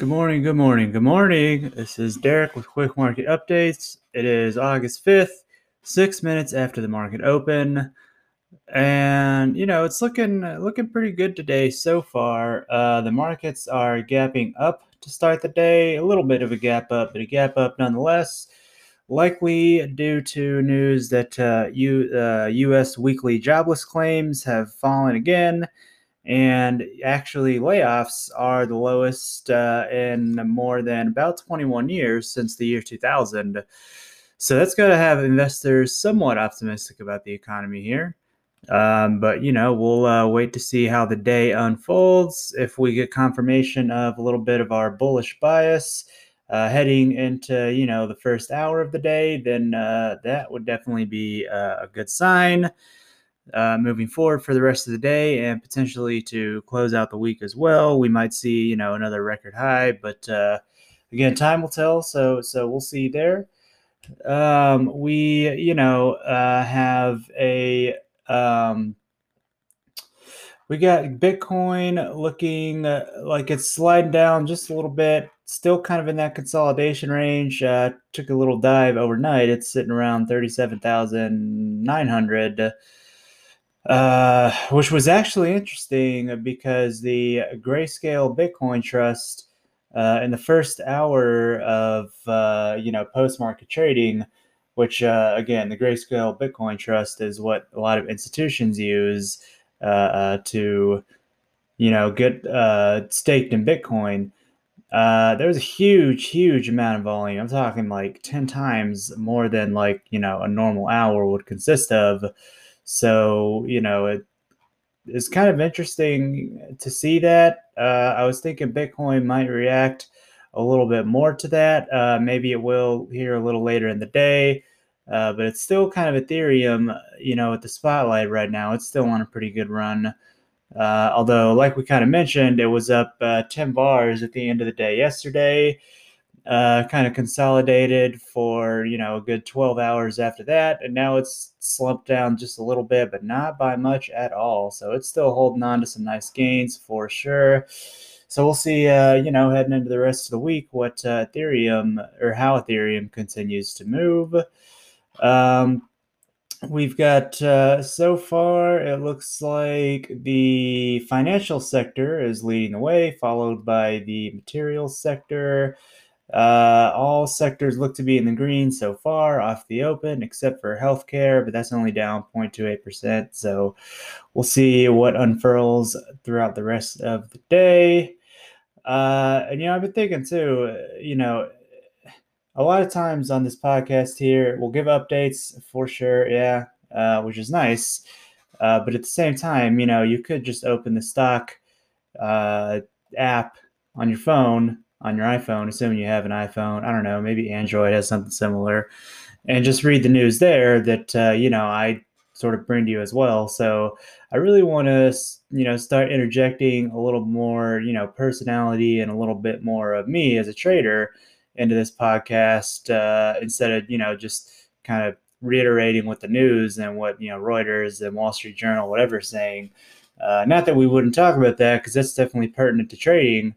Good morning, good morning, good morning. This is Derek with Quick Market Updates. It is August 5th, six minutes after the market open. And you know, it's looking looking pretty good today so far. Uh, the markets are gapping up to start the day, a little bit of a gap up, but a gap up nonetheless. Likely due to news that uh, U, uh, U.S. weekly jobless claims have fallen again and actually layoffs are the lowest uh, in more than about 21 years since the year 2000 so that's going to have investors somewhat optimistic about the economy here. Um, but you know we'll uh, wait to see how the day unfolds. If we get confirmation of a little bit of our bullish bias uh, heading into you know the first hour of the day then uh, that would definitely be uh, a good sign uh, moving forward for the rest of the day and potentially to close out the week as well. We might see, you know, another record high, but uh, again, time will tell. So, so we'll see there. Um, we, you know, uh, have a um, we got Bitcoin looking uh, like it's sliding down just a little bit, still kind of in that consolidation range. Uh, took a little dive overnight. It's sitting around thirty-seven thousand nine hundred uh, which was actually interesting because the Grayscale Bitcoin Trust, uh, in the first hour of uh, you know post market trading, which uh, again the Grayscale Bitcoin Trust is what a lot of institutions use uh, to you know get staked in Bitcoin. there was a huge, huge amount of volume. I'm talking like ten times more than like you know a normal hour would consist of. So, you know, it is kind of interesting to see that. Uh, I was thinking Bitcoin might react a little bit more to that. Uh, maybe it will here a little later in the day. Uh, but it's still kind of Ethereum, you know, at the spotlight right now. It's still on a pretty good run. Uh, although, like we kind of mentioned, it was up uh, 10 bars at the end of the day yesterday uh, kind of consolidated for you know a good 12 hours after that and now it's slumped down just a little bit but not by much at all. So it's still holding on to some nice gains for sure. So we'll see uh, you know heading into the rest of the week what uh, ethereum or how ethereum continues to move. Um, we've got uh, so far it looks like the financial sector is leading the way followed by the materials sector uh, all sectors look to be in the green so far off the open, except for healthcare, but that's only down 0.28%. So we'll see what unfurls throughout the rest of the day. Uh, and, you know, I've been thinking too, you know, a lot of times on this podcast here, we'll give updates for sure, yeah, uh, which is nice. Uh, but at the same time, you know, you could just open the stock uh, app on your phone on your iPhone, assuming you have an iPhone. I don't know, maybe Android has something similar, and just read the news there that uh, you know I sort of bring to you as well. So I really want to you know start interjecting a little more you know personality and a little bit more of me as a trader into this podcast uh, instead of you know just kind of reiterating what the news and what you know Reuters and Wall Street Journal whatever saying. Uh, not that we wouldn't talk about that because that's definitely pertinent to trading.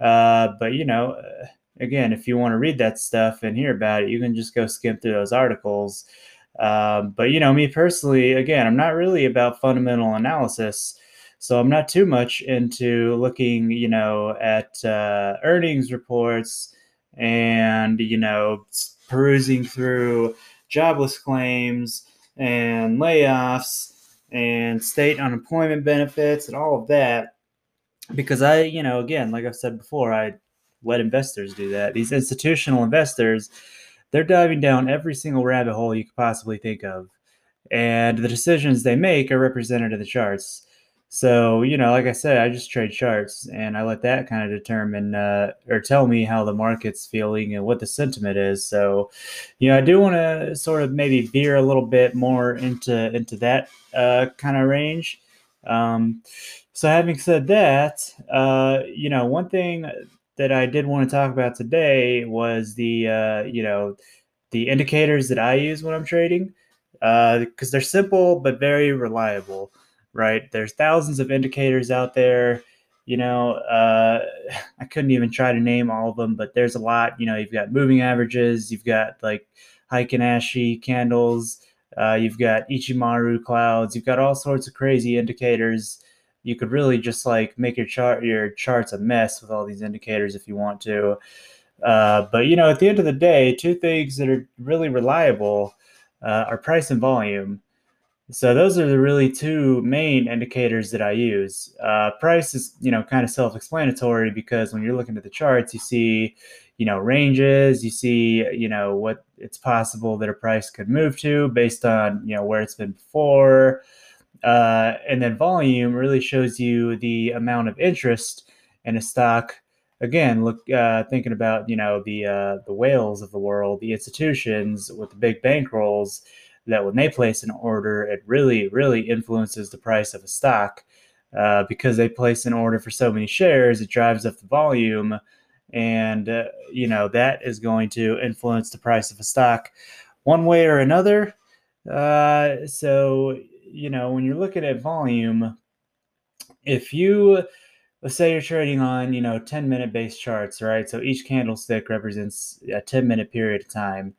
Uh, but you know, uh, again, if you want to read that stuff and hear about it, you can just go skim through those articles. Um, but you know, me personally, again, I'm not really about fundamental analysis. So I'm not too much into looking, you know, at uh, earnings reports and you know perusing through jobless claims and layoffs and state unemployment benefits and all of that because I, you know, again, like I've said before, I let investors do that. These institutional investors, they're diving down every single rabbit hole you could possibly think of. And the decisions they make are represented in the charts. So, you know, like I said, I just trade charts and I let that kind of determine uh, or tell me how the market's feeling and what the sentiment is. So, you know, I do want to sort of maybe veer a little bit more into into that uh, kind of range. Um, so, having said that, uh, you know, one thing that I did want to talk about today was the, uh, you know, the indicators that I use when I'm trading, because uh, they're simple but very reliable, right? There's thousands of indicators out there. You know, uh, I couldn't even try to name all of them, but there's a lot. You know, you've got moving averages, you've got like Heikin Ashi candles, uh, you've got Ichimoku clouds, you've got all sorts of crazy indicators. You could really just like make your chart your charts a mess with all these indicators if you want to. Uh, but you know, at the end of the day, two things that are really reliable uh, are price and volume. So those are the really two main indicators that I use. Uh, price is, you know, kind of self-explanatory because when you're looking at the charts, you see, you know, ranges, you see, you know, what it's possible that a price could move to based on, you know, where it's been before. Uh, and then volume really shows you the amount of interest in a stock. Again, look, uh, thinking about, you know, the uh, the whales of the world, the institutions with the big bankrolls that when they place an order, it really, really influences the price of a stock. Uh, because they place an order for so many shares, it drives up the volume, and uh, you know that is going to influence the price of a stock one way or another. Uh, so you know when you're looking at volume, if you let's say you're trading on you know 10 minute base charts, right? So each candlestick represents a 10 minute period of time.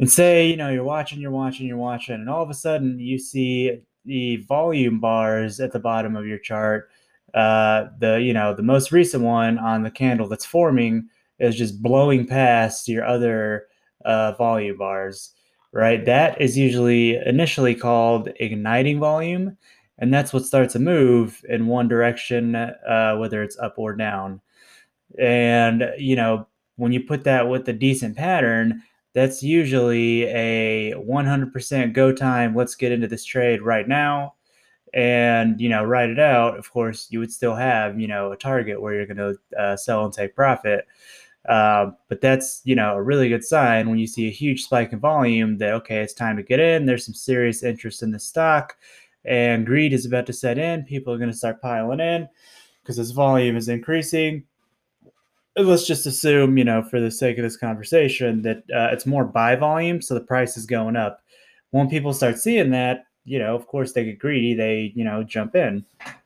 And say you know you're watching you're watching you're watching and all of a sudden you see the volume bars at the bottom of your chart. Uh, the you know the most recent one on the candle that's forming is just blowing past your other uh, volume bars right that is usually initially called igniting volume and that's what starts a move in one direction uh, whether it's up or down and you know when you put that with a decent pattern that's usually a 100% go time. Let's get into this trade right now and, you know, write it out. Of course, you would still have, you know, a target where you're going to uh, sell and take profit. Uh, but that's, you know, a really good sign when you see a huge spike in volume that, okay, it's time to get in. There's some serious interest in the stock and greed is about to set in. People are going to start piling in because this volume is increasing let's just assume, you know, for the sake of this conversation, that uh, it's more buy volume, so the price is going up. When people start seeing that, you know, of course they get greedy. They, you know, jump in.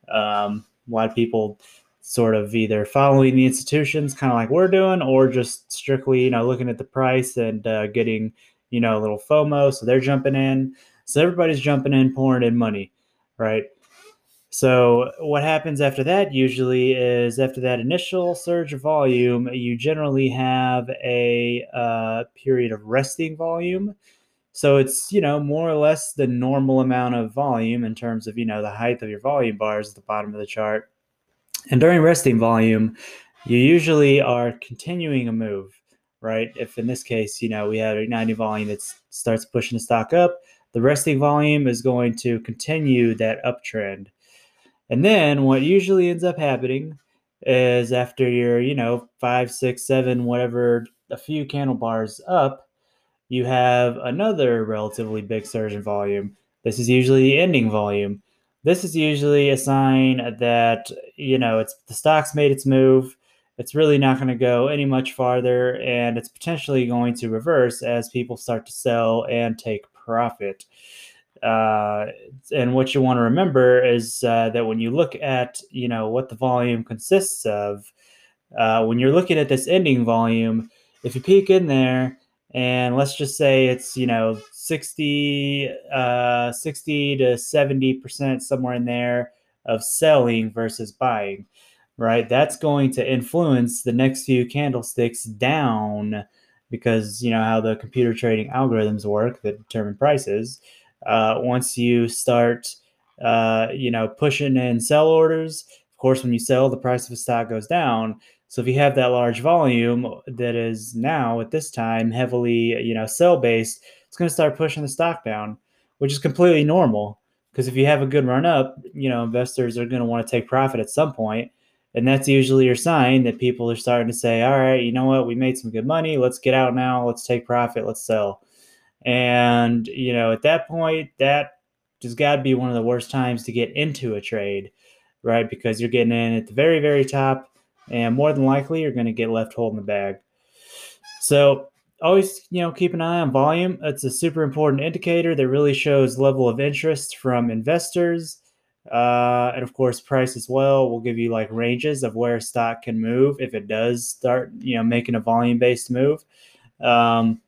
Um, a lot of people sort of either following the institutions, kind of like we're doing, or just strictly, you know, looking at the price and uh, getting, you know, a little FOMO. So they're jumping in. So everybody's jumping in, pouring in money, right? So what happens after that usually is after that initial surge of volume, you generally have a uh, period of resting volume. So it's you know more or less the normal amount of volume in terms of you know the height of your volume bars at the bottom of the chart. And during resting volume, you usually are continuing a move, right? If in this case you know we have igniting volume that starts pushing the stock up, the resting volume is going to continue that uptrend. And then what usually ends up happening is after you're, you know, five, six, seven, whatever, a few candle bars up, you have another relatively big surge in volume. This is usually the ending volume. This is usually a sign that, you know, it's the stock's made its move. It's really not going to go any much farther, and it's potentially going to reverse as people start to sell and take profit. Uh, and what you want to remember is uh, that when you look at you know what the volume consists of, uh, when you're looking at this ending volume, if you peek in there and let's just say it's you know 60 uh, 60 to 70 percent somewhere in there of selling versus buying right? That's going to influence the next few candlesticks down because you know how the computer trading algorithms work that determine prices. Uh, once you start, uh, you know, pushing in sell orders, course, when you sell, the price of a stock goes down. So if you have that large volume that is now at this time heavily, you know, sell based, it's going to start pushing the stock down, which is completely normal. Because if you have a good run up, you know, investors are going to want to take profit at some point, and that's usually your sign that people are starting to say, "All right, you know what? We made some good money. Let's get out now. Let's take profit. Let's sell." And, you know, at that point, that just got to be one of the worst times to get into a trade, right? Because you're getting in at the very, very top, and more than likely, you're going to get left holding the bag. So, always, you know, keep an eye on volume. It's a super important indicator that really shows level of interest from investors. Uh, and of course, price as well will give you like ranges of where stock can move if it does start, you know, making a volume based move. Um,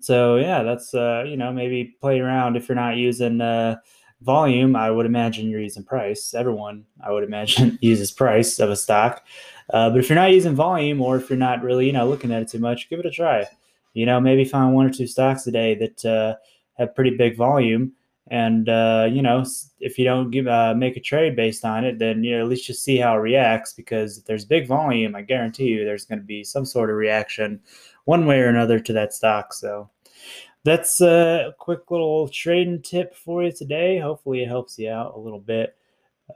so yeah, that's uh, you know maybe play around if you're not using uh, volume. I would imagine you're using price. Everyone, I would imagine, uses price of a stock. Uh, but if you're not using volume, or if you're not really you know looking at it too much, give it a try. You know, maybe find one or two stocks a day that uh, have pretty big volume. And uh, you know, if you don't give uh, make a trade based on it, then you know at least just see how it reacts. Because if there's big volume, I guarantee you there's going to be some sort of reaction one way or another to that stock. So that's a quick little trading tip for you today. Hopefully, it helps you out a little bit.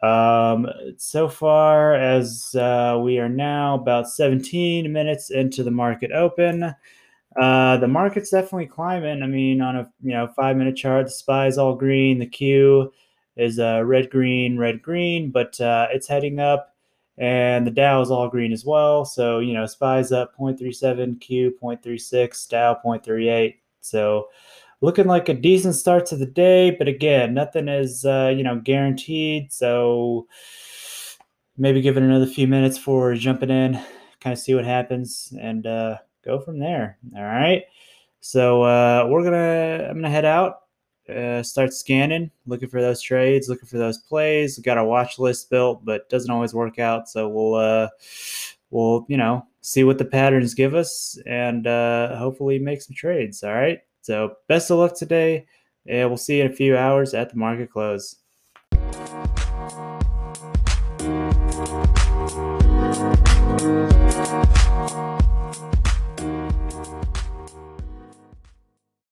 Um, so far, as uh, we are now about 17 minutes into the market open, uh, the market's definitely climbing. I mean, on a you know five minute chart, the SPY is all green. The Q is uh, red, green, red, green, but uh, it's heading up and the Dow is all green as well. So, you know, SPY's up 0.37, Q 0.36, Dow 0.38. So, looking like a decent start to the day, but again, nothing is, uh, you know, guaranteed. So, maybe give it another few minutes for jumping in, kind of see what happens, and uh, go from there. All right. So, uh, we're to, I'm to head out uh, start scanning, looking for those trades, looking for those plays. We got our watch list built, but doesn't always work out. So we'll uh, we'll you know see what the patterns give us, and uh, hopefully make some trades. All right. So best of luck today, and we'll see you in a few hours at the market close.